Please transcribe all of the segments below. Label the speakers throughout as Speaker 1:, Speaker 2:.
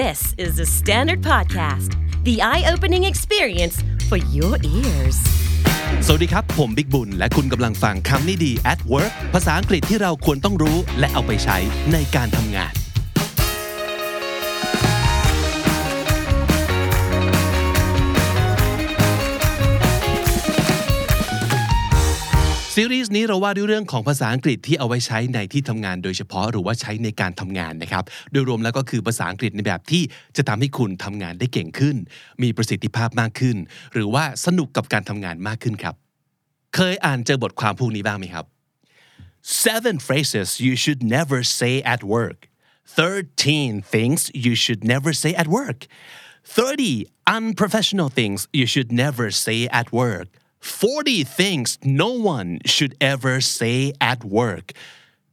Speaker 1: This is the Standard Podcast, the eye opening experience for your ears.
Speaker 2: สวัสดีครับ ผมบิกบุญ และคุณกำลังฟังคำนี้ดี at work ภาษาอังกฤษที่เราควรต้องรู้และเอาไปใช้ในการทำงาน ซีรีส์นี้เราว่าด้วยเรื่องของภาษาอังกฤษที่เอาไว้ใช้ในที่ทำงานโดยเฉพาะหรือว่าใช้ในการทำงานนะครับ โดยรวมแล้วก็คือภาษาอังกฤษในแบบที่จะทำให้คุณทำงานได้เก่งขึ้น มีประสิทธิภาพมากขึ้น หรือว่าสนุกกับการทำงานมากขึ้นครับ เคยอ่านเจอบทความพวกนี้บ้างไหมครับ Seven phrases you should never say at work 13 things you should never say at work 30 unprofessional things you should never say at work 40 things no one should ever say at work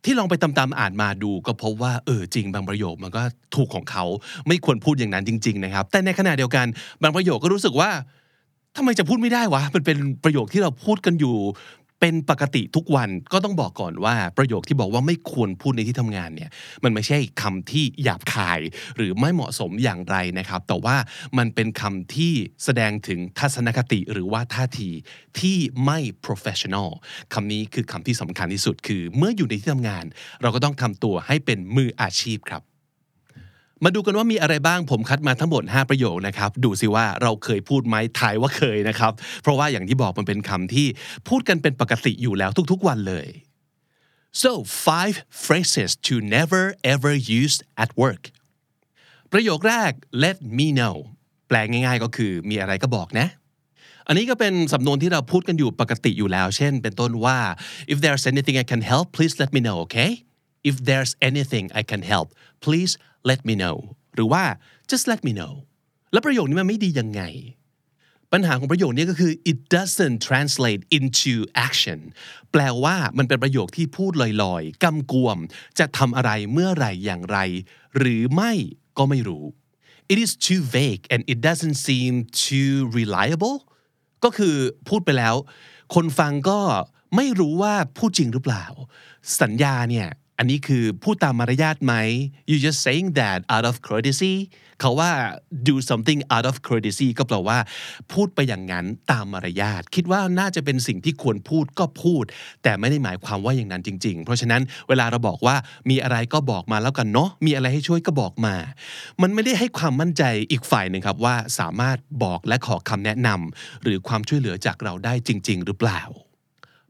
Speaker 2: ที่ลองไปตามๆอ่านมาดูก็พบว่าเออจริงบางประโยคมันก็ถูกของเขาไม่ควรพูดอย่างนั้นจริง ๆ นะครับ แต่ในขณะเดียวกันบางประโยคก็รู้สึกว่าทำไมจะพูดไม่ได้วะมันเป็นประโยคที่เราพูดกันอยู่ เป็นปกติทุกวันก็ต้องบอกก่อนว่าประโยคที่บอกว่าไม่ควรพูดในที่ทำงานเนี่ยมันไม่ใช่คำที่หยาบคาย หรือไม่เหมาะสมอย่างไรนะครับ แต่ว่ามันเป็นคำที่แสดงถึงทัศนคติหรือว่าท่าทีที่ไม่ professional คำนี้คือคำที่สำคัญที่สุดคือ เมื่ออยู่ในที่ทำงาน เราก็ต้องทำตัวให้เป็นมืออาชีพครับ มาดูกันว่ามีอะไรบ้างผมคัดมาทั้งหมด 5 ประโยคนะครับดูสิว่าเราเคยพูดไหมทายว่าเคยนะครับ เพราะว่าอย่างที่บอกมันเป็นคำที่พูดกันเป็นปกติอยู่แล้วทุกๆวันเลย so five phrases to never ever use at work ประโยคแรก let me know แปลง่ายๆก็คือมีอะไรก็บอกนะ อันนี้ก็เป็นสำนวนที่เราพูดกันอยู่ปกติอยู่แล้ว เช่น เป็นต้นว่า if there's anything I can help please let me know okay if there's anything I can help please let me know หรือว่า just let me know แล้วประโยคนี้มันไม่ดียังไง ปัญหาของประโยคนี้ก็คือ it doesn't translate into action แปลว่ามันเป็นประโยคที่พูดลอยๆกำกวม จะทำอะไรเมื่อไรอย่างไร หรือไม่ก็ไม่รู้ it is too vague and it doesn't seem too reliable ก็คือพูดไปแล้ว คนฟังก็ไม่รู้ว่าพูดจริงหรือเปล่า สัญญาเนี่ย อันนี้คือพูดตามมารยาทไหม you just saying that out of courtesy เขาว่า do something out of courtesy ก็แปลว่า พูดไปอย่างนั้นตามมารยาท คิดว่าน่าจะเป็นสิ่งที่ควรพูดก็พูด แต่ไม่ได้หมายความว่าอย่างนั้นจริง ๆ เพราะฉะนั้นเวลาเราบอกว่ามีอะไรก็บอกมาแล้วกันเนาะมีอะไรให้ช่วยก็บอกมา มันไม่ได้ให้ความมั่นใจอีกฝ่ายหนึ่งครับว่าสามารถบอกและขอคำแนะนำหรือความช่วยเหลือจากเราได้จริง ๆ หรือเปล่า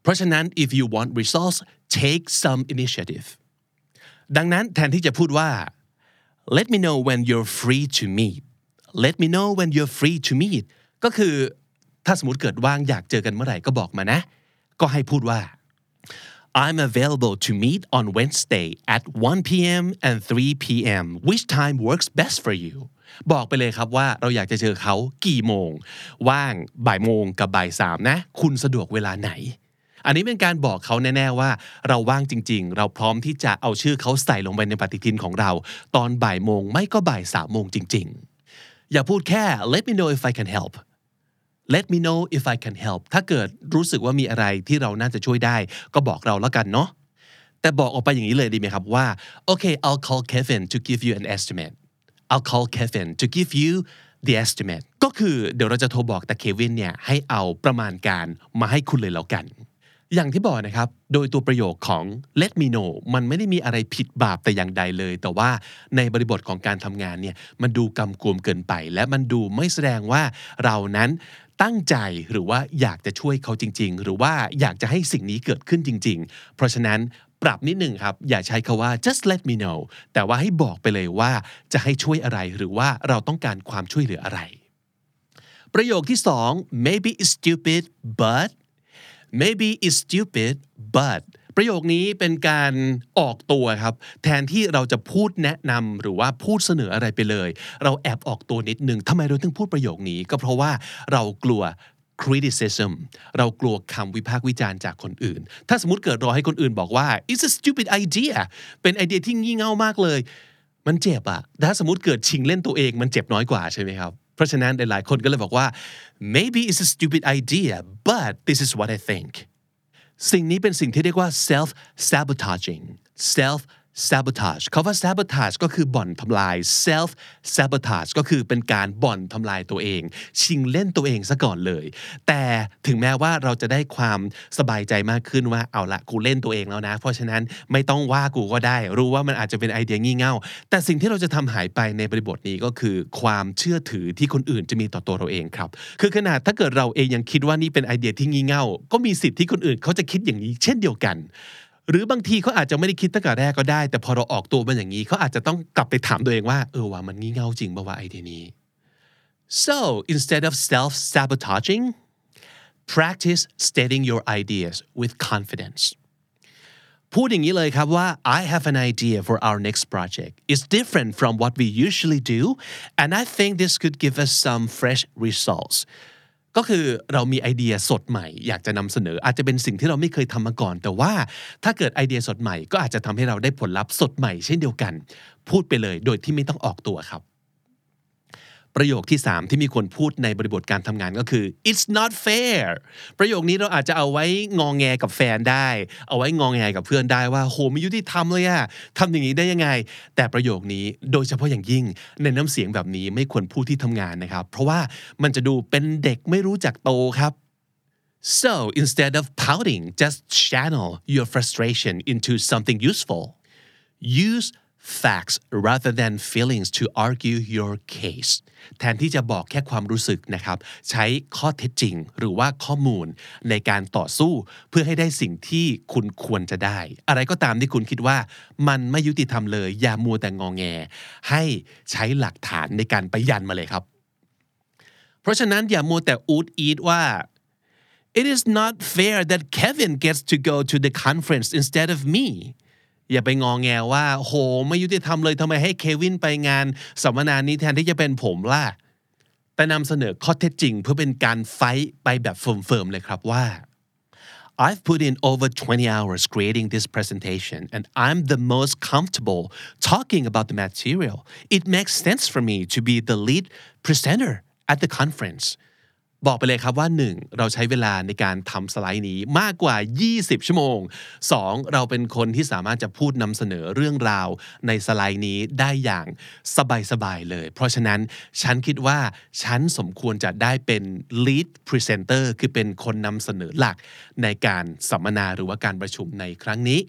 Speaker 2: เพราะฉะนั้น if you want results take some initiative ดังนั้นแทนที่จะพูดว่า let me know when you're free to meet let me know when you're free to meet ก็คือถ้าสมมติเกิดว่างอยากเจอกันเมื่อไหร่ก็บอกมานะ ก็ให้พูดว่า I'm available to meet on Wednesday at 1 p.m. and 3 p.m. Which time works best for you บอกไปเลยครับว่าเราอยากจะเจอเขากี่โมง ว่างบ่ายโมงกับบ่ายสามนะ คุณสะดวกเวลาไหน อันนี้เป็นการบอกเขาแน่ ๆ ว่า เราว่างจริง ๆ เราพร้อมที่จะเอาชื่อเขาใส่ลงไปในปฏิทินของเรา ตอนบ่ายโมงไม่ก็บ่ายสามโมงจริง ๆ อย่าพูดแค่ let me know if I can help let me know if I can help ถ้าเกิดรู้สึกว่ามีอะไรที่เราน่าจะช่วยได้ ก็บอกเราแล้วกันเนาะแต่บอกออกไปอย่างนี้เลยดีไหมครับว่า okay I'll call Kevin to give you an estimate I'll call Kevin to give you the estimate ก็คือเดี๋ยวเราจะโทรบอกแต่เควินเนี่ยให้เอาประมาณการมาให้คุณเลยแล้วกัน อย่างที่บอกนะครับ โดยตัวประโยคของ let me know มันไม่ได้มีอะไรผิดบาปแต่อย่างใดเลย แต่ว่าในบริบทของการทำงานเนี่ย มันดูกำกวมเกินไป และมันดูไม่แสดงว่าเรานั้นตั้งใจหรือว่าอยากจะช่วยเขาจริง ๆ หรือว่าอยากจะให้สิ่งนี้เกิดขึ้นจริง ๆ เพราะฉะนั้นปรับนิดหนึ่งครับ อย่าใช้คาว่า just let me know แต่ว่าให้บอกไปเลยว่าจะให้ช่วยอะไรหรือว่าเราต้องการความช่วยเหลืออะไร ประโยคที่สอง maybe it's stupid but maybe is stupid but ประโยคนี้เป็นการออกตัวครับ แทนที่เราจะพูดแนะนำหรือว่าพูดเสนออะไรไปเลย เราแอบออกตัวนิดนึงทำไมเราถึงพูดประโยคนี้ก็เพราะว่าเรากลัว criticism เรากลัวคำวิพากษ์วิจารณ์จากคนอื่น ถ้าสมมติเกิดรอให้คนอื่นบอกว่า it's a stupid idea เป็นไอเดียที่งี่เง่ามากเลย มันเจ็บอะถ้าสมมติเกิดชิงเล่นตัวเองมันเจ็บน้อยกว่าใช่ไหมครับ เพราะฉะนั้นหลายๆคนก็เลยบอกว่า maybe it's a stupid idea but this is what I think สิ่งนี้เป็นสิ่งที่เรียกว่า self sabotaging self sabotage คาว่า sabotage ก็คือบ่อนทำลาย self sabotage ก็คือเป็นการบ่อนทำลายตัวเอง ชิงเล่นตัวเองซะก่อนเลย แต่ถึงแม้ว่าเราจะได้ความสบายใจมากขึ้นว่าเอาละกูเล่นตัวเองแล้วนะ เพราะฉะนั้นไม่ต้องว่ากูก็ได้ รู้ว่ามันอาจจะเป็นไอเดียงี่เง่า แต่สิ่งที่เราจะทำหายไปในบริบทนี้ก็คือ ความเชื่อถือที่คนอื่นจะมีต่อตัวเราเองครับ คือขนาดถ้าเกิดเราเองยังคิดว่านี่เป็นไอเดียที่งี่เง่า ก็มีสิทธิ์ที่คนอื่นเขาจะคิดอย่างนี้ เช่นเดียวกัน หรือบางทีเขาอาจจะไม่ได้คิดตั้งแต่แรกก็ได้ แต่พอเราออกตัวมาอย่างนี้เขาอาจจะต้องกลับไปถามตัวเองว่าเออว่ามันงี่เง่าจริงป่าวะไอเดียนี้ so instead of self sabotaging practice stating your ideas with confidence พูดอย่างนี้เลยครับว่า I have an idea for our next project it's different from what we usually do and I think this could give us some fresh results ก็คือเรามีไอเดียสดใหม่ อยากจะนำเสนอ อาจจะเป็นสิ่งที่เราไม่เคยทำมาก่อน แต่ว่าถ้าเกิดไอเดียสดใหม่ ก็อาจจะทำให้เราได้ผลลัพธ์สดใหม่เช่นเดียวกัน พูดไปเลยโดยที่ไม่ต้องออกตัวครับ ประโยคที่ 3 ที่มีคนพูดในบริบทการทำงานก็คือ it's not fair ประโยคนี้เราอาจจะเอาไว้งองแงกับแฟนได้ เอาไว้งองแงกับเพื่อนได้ว่าโหไม่ยุติธรรมเลยอะทำอย่างนี้ได้ยังไง แต่ประโยคนี้โดยเฉพาะอย่างยิ่งในน้ำเสียงแบบนี้ไม่ควรพูดที่ทำงานนะครับ เพราะว่ามันจะดูเป็นเด็กไม่รู้จักโตครับ so instead of pouting just channel your frustration into something useful use facts rather than feelings to argue your case แทนที่จะบอกแค่ความรู้สึกนะครับ ใช้ข้อเท็จจริงหรือว่าข้อมูลในการต่อสู้เพื่อให้ได้สิ่งที่คุณควรจะได้ อะไรก็ตามที่คุณคิดว่ามันไม่ยุติธรรมเลย อย่ามัวแต่งองแง ให้ใช้หลักฐานในการไปยันมาเลยครับ เพราะฉะนั้นอย่ามัวแต่อูดอีดว่า it is not fair that Kevin gets to go to the conference instead of me อย่าไปงองแงว่าโหไม่ยุติธรรมเลยทำไมให้เควินไปงานสัมมนานี้แทนที่จะเป็นผมล่ะ แต่นำเสนอข้อเท็จจริง เพื่อเป็นการไฟไปแบบเฟิร์มๆเลยครับว่า I've put in over 20 hours creating this presentation and I'm the most comfortable talking about the material. It makes sense for me to be the lead presenter at the conference. บอกไปเลยครับว่า 1. เราใช้เวลาในการทำสไลด์นี้มากกว่า 20 ชั่วโมง 2. เราเป็นคนที่สามารถจะพูดนำเสนอเรื่องราวในสไลด์นี้ได้อย่างสบายๆเลย เพราะฉะนั้นฉันคิดว่าฉันสมควรจะได้เป็น lead presenter คือเป็นคนนำเสนอหลักในการสัมมนาหรือว่าการประชุมในครั้งนี้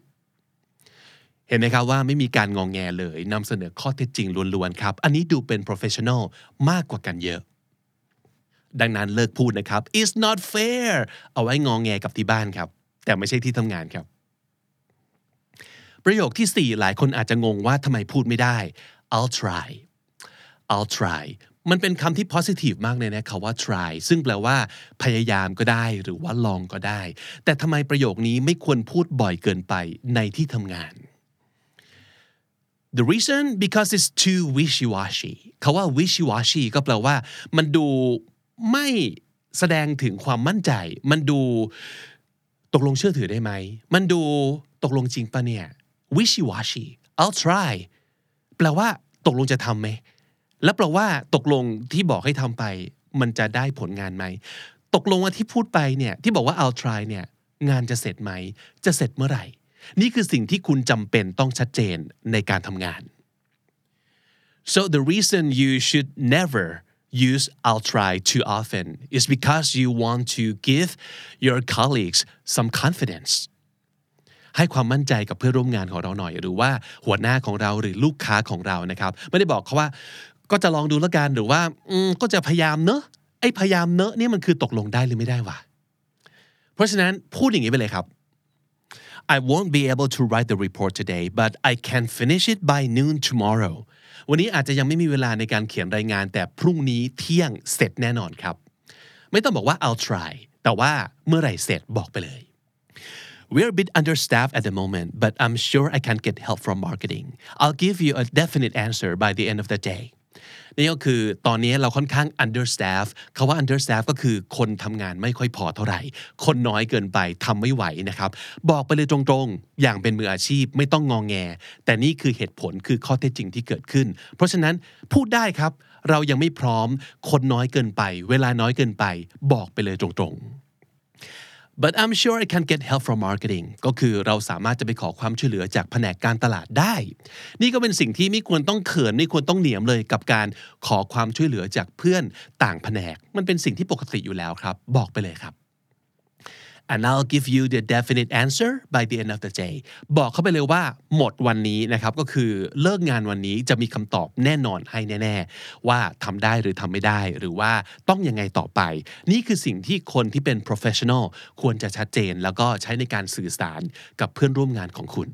Speaker 2: เห็นไหมครับว่าไม่มีการงองแงเลยนำเสนอข้อเท็จจริงล้วนๆครับ อันนี้ดูเป็น professional มากกว่ากันเยอะ ดังนั้นเลิกพูดนะครับ it's not fair เอาไว้งองแงกับที่บ้านครับ แต่ไม่ใช่ที่ทำงานครับ ประโยคที่ 4 หลายคนอาจจะงงว่าทำไมพูดไม่ได้ I'll try I'll try มันเป็นคำที่ positive มากเลยนะคาว่า try ซึ่งแปลว่า พยายามก็ได้หรือว่าลองก็ได้ แต่ทำไมประโยคนี้ไม่ควรพูดบ่อยเกินไปในที่ทำงาน The reason because it's too wishy-washy คาว่า wishy-washy ก็แปลว่า มันดู ไม่แสดงถึงความมั่นใจ มันดูตกลงเชื่อถือได้ไหม มันดูตกลงจริงปะเนี่ย wishy-washy I'll try แปลว่าตกลงจะทำไหม แล้วแปลว่าตกลงที่บอกให้ทำไป มันจะได้ผลงานไหม ตกลงว่าที่พูดไปเนี่ยที่บอกว่า I'll try เนี่ยงานจะเสร็จไหม จะเสร็จเมื่อไหร่ นี่คือสิ่งที่คุณจำเป็นต้องชัดเจนในการทำงาน so the reason you should never use I'll try too often is because you want to give your colleagues some confidence ให้ความมั่นใจกับเพื่อนร่วมงานของเราหน่อย หรือว่าหัวหน้าของเราหรือลูกค้าของเรานะครับ ไม่ได้บอกเขาว่า ก็จะลองดูแล้วกันหรือว่าก็จะพยายามเนอะไอ้พยายามเนอะนี่มันคือตกลงได้หรือไม่ได้วะเพราะฉะนั้นพูดอย่างนี้ไปเลยครับ I won't be able to write the report today but I can finish it by noon tomorrow วันนี้อาจจะยังไม่มีเวลาในการเขียนรายงาน แต่พรุ่งนี้เที่ยงเสร็จแน่นอนครับ ไม่ต้องบอกว่า I'll try แต่ว่าเมื่อไหร่เสร็จบอกไปเลย We're a bit understaffed at the moment but I'm sure I can get help from marketing I'll give you a definite answer by the end of the day นี่ก็คือตอนนี้เราค่อนข้าง understaff คาว่า understaff ก็คือคนทำงานไม่ค่อยพอเท่าไหร่ คนน้อยเกินไปทำไม่ไหวนะครับ บอกไปเลยตรงๆ อย่างเป็นมืออาชีพไม่ต้องงองแง แต่นี่คือเหตุผลคือข้อเท็จจริงที่เกิดขึ้น เพราะฉะนั้นพูดได้ครับ เรายังไม่พร้อม คนน้อยเกินไป เวลาน้อยเกินไป บอกไปเลยตรงๆ but I'm sure I can get help from marketing ก็คือเราสามารถจะไปขอความช่วยเหลือจากแผนกการตลาดได้ นี่ก็เป็นสิ่งที่ไม่ควรต้องเขินไม่ควรต้องเหนียมเลยกับการขอความช่วยเหลือจากเพื่อนต่างแผนก มันเป็นสิ่งที่ปกติอยู่แล้วครับ บอกไปเลยครับ and I'll give you the definite answer by the end of the day บอกเขาไปเลยว่าหมดวันนี้นะครับก็คือเลิกงานวันนี้จะมีคำตอบแน่นอนให้แน่ ๆ ว่าทำได้หรือทำไม่ได้หรือว่าต้องยังไงต่อไป นี่คือสิ่งที่คนที่เป็น professional ควรจะชัดเจน แล้วก็ใช้ในการสื่อสารกับเพื่อนร่วมงานของคุณ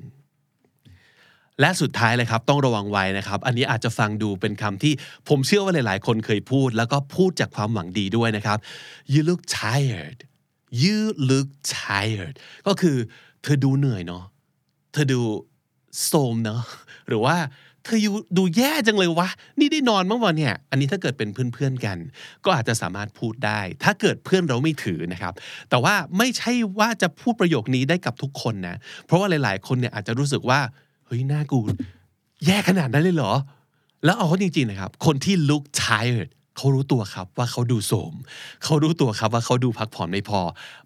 Speaker 2: และสุดท้ายเลยครับต้องระวังไว้นะครับ อันนี้อาจจะฟังดูเป็นคำที่ผมเชื่อว่าหลาย ๆ คนเคยพูด แล้วก็พูดจากความหวังดีด้วยนะครับ you look tired you look tired ก็คือเธอดูเหนื่อยเนาะเธอดูโทรมเนาะหรือว่าเธออยู่ดูแย่จังเลยวะ นี่ได้นอนมั้งวะเนี่ย อันนี้ถ้าเกิดเป็นเพื่อนๆกัน ก็อาจจะสามารถพูดได้ ถ้าเกิดเพื่อนเราไม่ถือนะครับ แต่ว่าไม่ใช่ว่าจะพูดประโยคนี้ได้กับทุกคนนะ เพราะว่าหลายๆ คนเนี่ยอาจจะรู้สึกว่า เฮ้ยหน้ากู แย่ขนาดนั้นเลยเหรอ แล้วเอาเข้าจริงๆนะครับ คนที่ look tired เขารู้ตัวครับว่าเขาดูโสม เขารู้ตัวครับว่าเขาดูพักผ่อนไม่พอ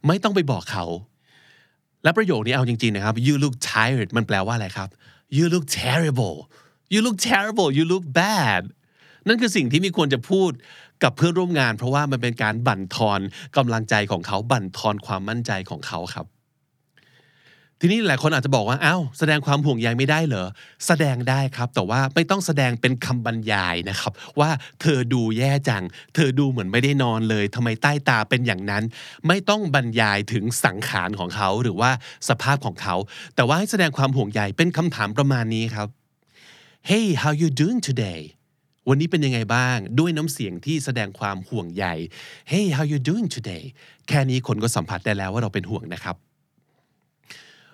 Speaker 2: ไม่ต้องไปบอกเขา และประโยคนี้เอาจริงๆนะครับ you look tired มันแปลว่าอะไรครับ you look terrible you look terrible you look bad นั่นคือสิ่งที่มีควรจะพูดกับเพื่อนร่วมงาน เพราะว่ามันเป็นการบั่นทอนกำลังใจของเขาบั่นทอนความมั่นใจของเขาครับ ทีนี้หลายคนอาจจะบอกว่าอ้าวแสดงความห่วงใยไม่ได้เหรอ แสดงได้ครับ แต่ว่าไม่ต้องแสดงเป็นคำบรรยายนะครับ ว่าเธอดูแย่จัง เธอดูเหมือนไม่ได้นอนเลยทำไมใต้ตาเป็นอย่างนั้น ไม่ต้องบรรยายถึงสังขารของเขาหรือว่าสภาพของเขา แต่ว่าให้แสดงความห่วงใยเป็นคำถามประมาณนี้ครับ Hey how you doing today วันนี้เป็นยังไงบ้าง ด้วยน้ำเสียงที่แสดงความห่วงใย Hey how you doing today แค่นี้คนก็สัมผัสได้แล้วว่าเราเป็นห่วงนะครับ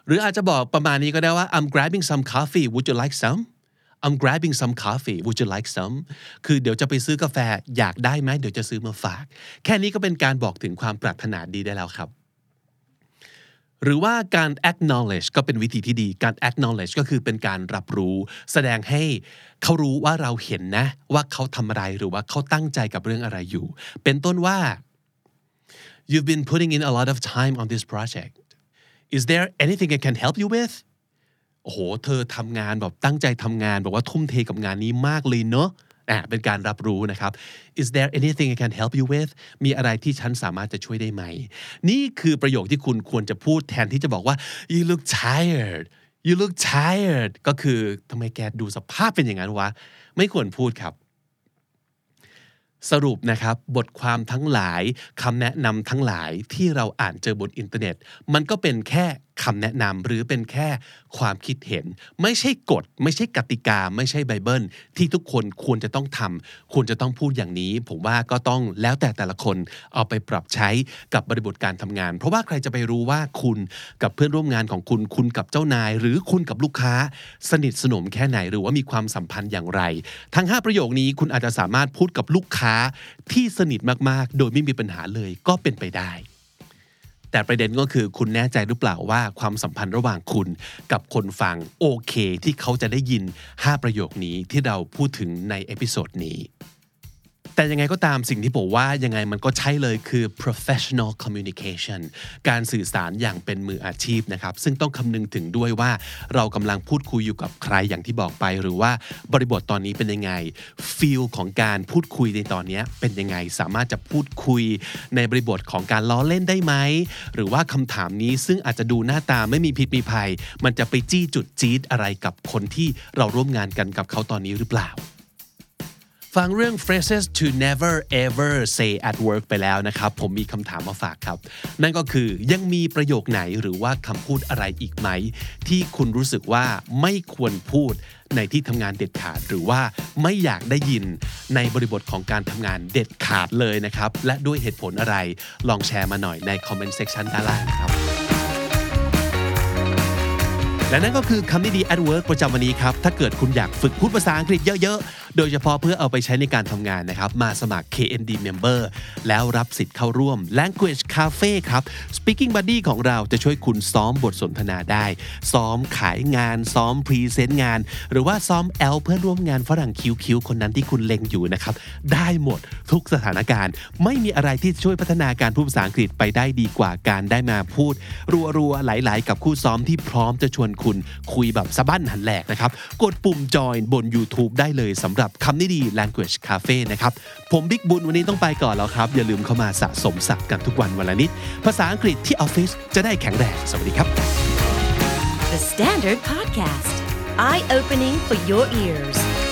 Speaker 2: หรืออาจจะบอกประมาณนี้ก็ได้ว่า I'm grabbing some coffee would you like some I'm grabbing some coffee would you like some คือเดี๋ยวจะไปซื้อกาแฟอยากได้ไหมเดี๋ยวจะซื้อมาฝาก แค่นี้ก็เป็นการบอกถึงความปรารถนาดีได้แล้วครับ หรือว่าการ acknowledge ก็เป็นวิธีที่ดี การ acknowledge ก็คือเป็นการรับรู้ แสดงให้เขารู้ว่าเราเห็นนะ ว่าเขาทำอะไรหรือว่าเขาตั้งใจกับเรื่องอะไรอยู่ เป็นต้นว่า you've been putting in a lot of time on this project is there anything I can help you with โอ้โห เธอทำงานแบบตั้งใจทำงานบอกว่าทุ่มเทกับงานนี้มากเลยเนอะอะเป็นการรับรู้นะครับ is there anything I can help you with มีอะไรที่ฉันสามารถจะช่วยได้ไหม นี่คือประโยคที่คุณควรจะพูดแทนที่จะบอกว่า you look tired you look tired ก็คือทำไมแกดูสภาพเป็นอย่างนั้นวะ ไม่ควรพูดครับ สรุปนะครับบทความทั้งหลายคำแนะนำทั้งหลายที่เราอ่านเจอบนอินเทอร์เน็ต มันก็เป็นแค่ คำแนะนำหรือเป็นแค่ความคิดเห็น ไม่ใช่กฎ ไม่ใช่กติกา ไม่ใช่ไบเบิล ที่ทุกคนควรจะต้องทำควรจะต้องพูดอย่างนี้ ผมว่าก็ต้องแล้วแต่แต่ละคนเอาไปปรับใช้กับบริบทการทำงาน เพราะว่าใครจะไปรู้ว่าคุณกับเพื่อนร่วมงานของคุณ คุณกับเจ้านาย หรือคุณกับลูกค้า สนิทสนมแค่ไหนหรือว่ามีความสัมพันธ์อย่างไร ทั้ง 5 ประโยคนี้คุณอาจจะสามารถพูดกับลูกค้าที่สนิทมากๆ โดยไม่มีปัญหาเลยก็เป็นไปได้ แต่ประเด็นก็คือคุณแน่ใจหรือเปล่าว่าความสัมพันธ์ระหว่างคุณกับคนฟังโอเค ที่เขาจะได้ยิน 5 ประโยคนี้ที่เราพูดถึงใน episode นี้ แต่ยังไงก็ตามสิ่งที่ผมว่ายังไงมันก็ใช่เลยคือ professional communication การสื่อสารอย่างเป็นมืออาชีพนะครับ ซึ่งต้องคำนึงถึงด้วยว่าเรากำลังพูดคุยอยู่กับใครอย่างที่บอกไป หรือว่าบริบทตอนนี้เป็นยังไง feel ของการพูดคุยในตอนนี้เป็นยังไงสามารถจะพูดคุยในบริบทของการล้อเล่นได้ไหมหรือว่าคำถามนี้ซึ่งอาจจะดูหน้าตาไม่มีพิษมีภัย มันจะไปจี้จุดจี๊ดอะไรกับคนที่เราร่วมงานกันกับเขาตอนนี้หรือเปล่า ฟังเรื่อง phrases to never ever say at work ไปแล้วนะครับ ผมมีคำถามมาฝากครับ นั่นก็คือยังมีประโยคไหนหรือว่าคำพูดอะไรอีกไหม ที่คุณรู้สึกว่าไม่ควรพูดในที่ทำงานเด็ดขาด หรือว่าไม่อยากได้ยินในบริบทของการทำงานเด็ดขาดเลยนะครับ และด้วยเหตุผลอะไรลองแชร์มาหน่อยใน comment section ด้านล่างครับและนั่นก็คือคำนี้ดี at work ประจำวันนี้ครับ ถ้าเกิดคุณอยากฝึกพูดภาษาอังกฤษเยอะๆ โดยเฉพาะเพื่อเอาไปใช้ในการทำงานนะครับ มาสมัคร KND Member แล้วรับสิทธิ์เข้าร่วม Language Cafe ครับ Speaking Buddy ของเราจะช่วยคุณซ้อมบทสนทนาได้ ซ้อมขายงาน ซ้อม present งาน หรือว่าซ้อมแอ๊วเพื่อนร่วมงานฝรั่ง cute ๆ คนนั้นที่คุณเล็งอยู่นะครับ ได้หมดทุกสถานการณ์ ไม่มีอะไรที่ช่วยพัฒนาการพูดภาษาอังกฤษไปได้ดีกว่าการได้มาพูด รัวๆ หลายๆ กับคู่ซ้อมที่พร้อมจะชวนคุณคุยแบบสะบั้นหันแหลกนะครับ กดปุ่มจอยบน YouTube ได้เลยสำหรับับคำนี้ดี Language Cafe นะครับ ผมบิ๊กบุญวันนี้ต้องไปก่อนแล้วครับ อย่าลืมเข้ามาสะสมศัพท์กันทุกวันวันละนิด ภาษาอังกฤษที่ออฟฟิศจะได้แข็งแรงสวัสดีครับ
Speaker 1: The Standard Podcast, eye opening for your ears.